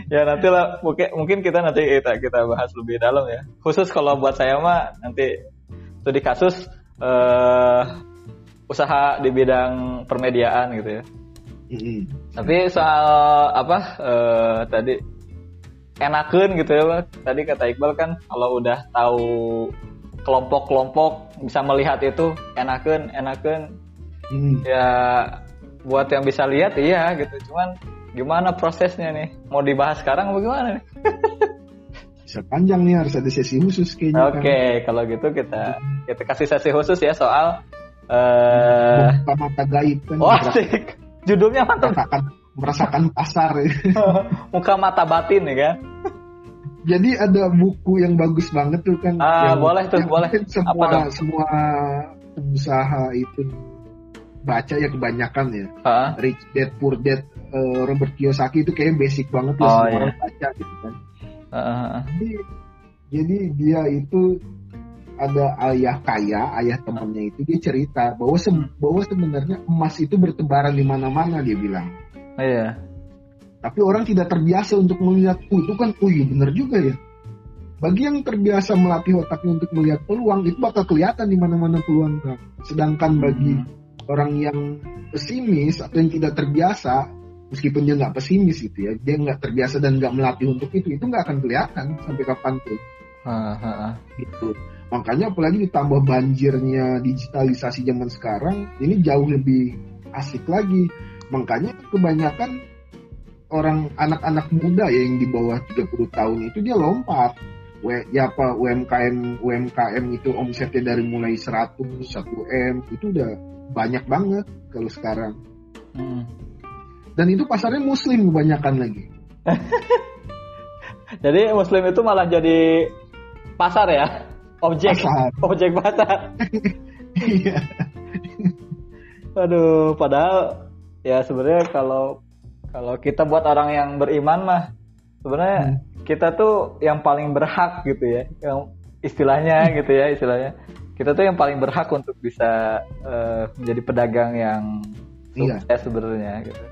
ya nanti lah mungkin mungkin kita nanti kita kita bahas lebih dalam ya. Khusus kalau buat saya mah nanti studi kasus uh, usaha di bidang permediaan gitu ya. Mm-hmm. Tapi soal apa uh, tadi enakan gitu ya, tadi kata Iqbal kan kalau udah tahu kelompok-kelompok bisa melihat itu enakan, enakan. Mm. Ya buat yang bisa lihat iya gitu. Cuman gimana prosesnya nih? Mau dibahas sekarang apa gimana nih? bisa panjang nih harus ada sesi khusus kayaknya. Oke, okay, kan. kalau gitu kita kita kasih sesi khusus ya soal uh, mata gaib kan. Oh, asik. Judulnya mantap. Merasakan, merasakan pasar. Ya. Muka mata batin ya kan. Jadi ada buku yang bagus banget tuh kan. Ah, yang, boleh tuh, boleh. Semua Apa semua pengusaha itu baca ya kebanyakan ya. Uh. Rich Dad Poor Dad uh, Robert Kiyosaki itu kayak basic banget ya oh, semua iya. orang baca gitu kan. Uh. Jadi, jadi dia itu ada ayah kaya, ayah temannya itu dia cerita bahwa se bahwa sebenarnya emas itu bertebaran di mana-mana dia bilang. Iya. Tapi orang tidak terbiasa untuk melihat, oh, itu kan, oh iya benar juga ya. Bagi yang terbiasa melatih otaknya untuk melihat peluang itu bakal kelihatan di mana-mana peluang kan. Sedangkan bagi hmm. Orang yang pesimis atau yang tidak terbiasa, meskipun dia nggak pesimis gitu ya, dia nggak terbiasa dan nggak melatih untuk itu, itu nggak akan kelihatan sampai kapan pun. Gitu. Makanya apalagi ditambah banjirnya digitalisasi zaman sekarang, ini jauh lebih asik lagi. Makanya kebanyakan orang anak-anak muda ya yang di bawah 30 tahun itu dia lompat. Ya apa UMKM UMKM itu omsetnya dari mulai 100 1 m itu udah banyak banget kalau sekarang. Hmm. Dan itu pasarnya muslim kebanyakan lagi. jadi muslim itu malah jadi pasar ya? objek pasar. objek pasar iya aduh padahal ya sebenarnya kalau kalau kita buat orang yang beriman mah sebenarnya hmm. kita tuh yang paling berhak gitu ya yang istilahnya gitu ya istilahnya kita tuh yang paling berhak untuk bisa uh, menjadi pedagang yang iya. sukses iya. sebenarnya gitu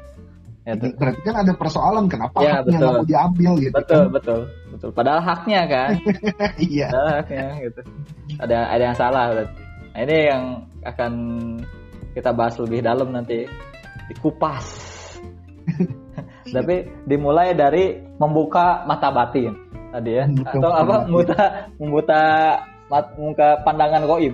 Ya, Berarti kan ada persoalan kenapa ya, haknya nggak mau diambil gitu. Betul kan? betul betul. Padahal haknya kan. iya. Padahal haknya gitu. Ada ada yang salah berarti. Nah, ini yang akan kita bahas lebih dalam nanti dikupas. Tapi dimulai dari membuka mata batin tadi ya atau apa membuka membuka mat, muka pandangan goib.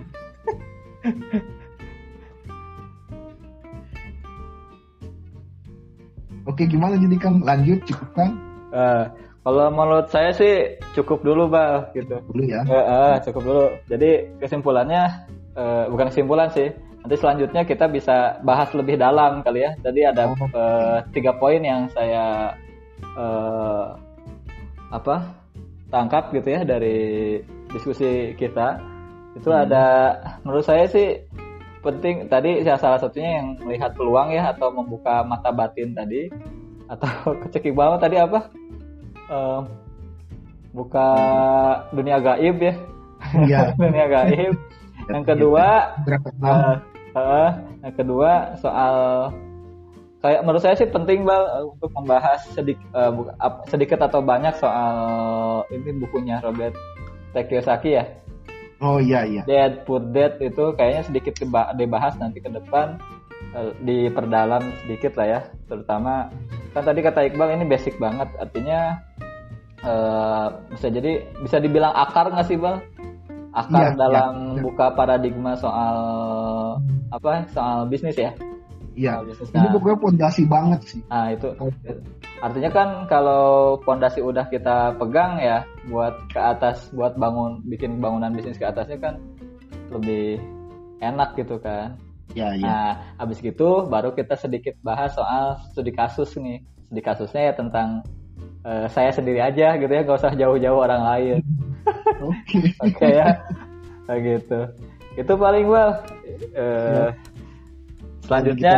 Oke, gimana jadi Kang? Lanjut cukup Kang? Uh, kalau menurut saya sih cukup dulu, Bang, gitu. Dulu ya. Uh, uh, cukup dulu. Jadi kesimpulannya uh, bukan kesimpulan sih. Nanti selanjutnya kita bisa bahas lebih dalam kali ya. Jadi ada oh. uh, tiga poin yang saya uh, apa tangkap gitu ya dari diskusi kita. Itu hmm. ada menurut saya sih penting tadi salah satunya yang melihat peluang ya atau membuka mata batin tadi atau kecekik banget tadi apa uh, buka dunia gaib ya, ya. dunia gaib yang kedua uh, uh, yang kedua soal kayak menurut saya sih penting bal uh, untuk membahas sedik, uh, sedikit atau banyak soal ini bukunya Robert T. Kiyosaki ya. Oh iya iya. Dead Poor Dead itu kayaknya sedikit dibahas nanti ke depan uh, diperdalam sedikit lah ya, terutama kan tadi kata Iqbal ini basic banget artinya uh, bisa jadi bisa dibilang akar nggak sih bal? Akar ya, dalam ya, ya. buka paradigma soal apa soal bisnis ya? Iya. Ini pokoknya pondasi banget sih. Nah itu artinya kan kalau pondasi udah kita pegang ya buat ke atas buat bangun bikin bangunan bisnis ke atasnya kan lebih enak gitu kan. Ya, ya. Nah, habis gitu baru kita sedikit bahas soal studi kasus nih. Studi kasusnya ya tentang uh, saya sendiri aja gitu ya, gak usah jauh-jauh orang lain. Oke. Oke okay, ya. Nah, gitu. Itu paling well. Uh, ya selanjutnya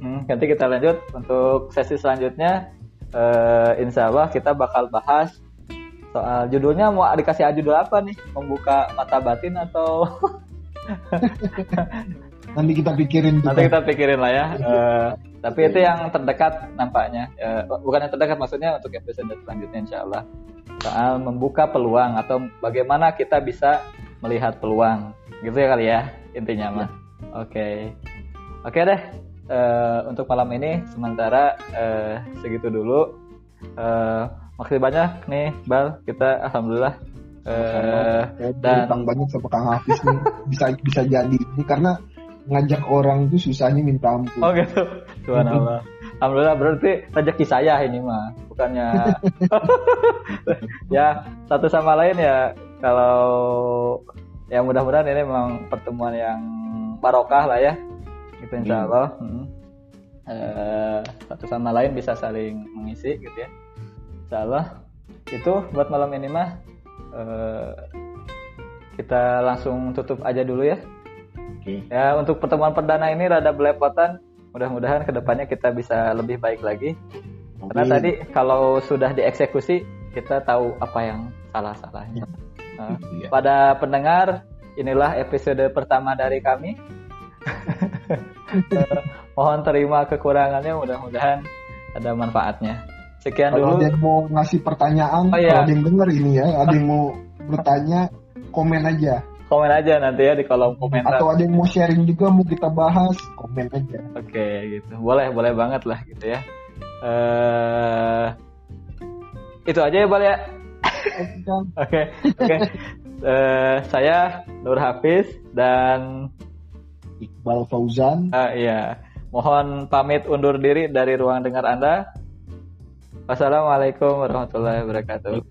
hmm, nanti kita lanjut untuk sesi selanjutnya. Uh, insya Allah kita bakal bahas soal judulnya mau dikasih judul apa nih? Membuka mata batin atau nanti kita pikirin nanti kita pikirin lah ya. Uh, tapi itu yang terdekat nampaknya. Uh, bukan yang terdekat maksudnya untuk episode selanjutnya insya Allah. Soal membuka peluang atau bagaimana kita bisa melihat peluang. Gitu ya kali ya intinya mah ya. oke. okay. Oke deh, uh, untuk malam ini sementara uh, segitu dulu. Uh, makasih banyak nih, Bal. Kita alhamdulillah uh, dan banyak sama Kang Hafiz nih bisa bisa jadi ini karena ngajak orang itu susahnya minta ampun. Oh gitu. Allah. Alhamdulillah berarti rezeki saya ini mah, bukannya ya satu sama lain ya kalau ya mudah-mudahan ini memang pertemuan yang barokah lah ya gitu insya hmm. Allah hmm. uh, satu sama lain bisa saling mengisi gitu ya insya Allah itu buat malam ini mah uh, kita langsung tutup aja dulu ya okay. ya untuk pertemuan perdana ini rada belepotan mudah-mudahan ke depannya kita bisa lebih baik lagi okay. karena tadi kalau sudah dieksekusi kita tahu apa yang salah-salahnya nah, yeah. pada pendengar inilah episode pertama dari kami mohon terima kekurangannya mudah-mudahan ada manfaatnya. Sekian kalau dulu. ada yang mau ngasih pertanyaan oh, iya. kalau ada yang denger ini ya ada yang mau bertanya komen aja. Komen aja nanti ya di kolom komentar. Atau ada yang mau sharing juga mau kita bahas komen aja. Oke okay, gitu. Boleh boleh banget lah gitu ya. Uh, itu aja ya bal ya? Oke oke. Eh, saya Nur Hafiz dan Iqbal Fauzan. Uh, iya. Mohon pamit undur diri dari ruang dengar Anda. Wassalamualaikum warahmatullahi wabarakatuh.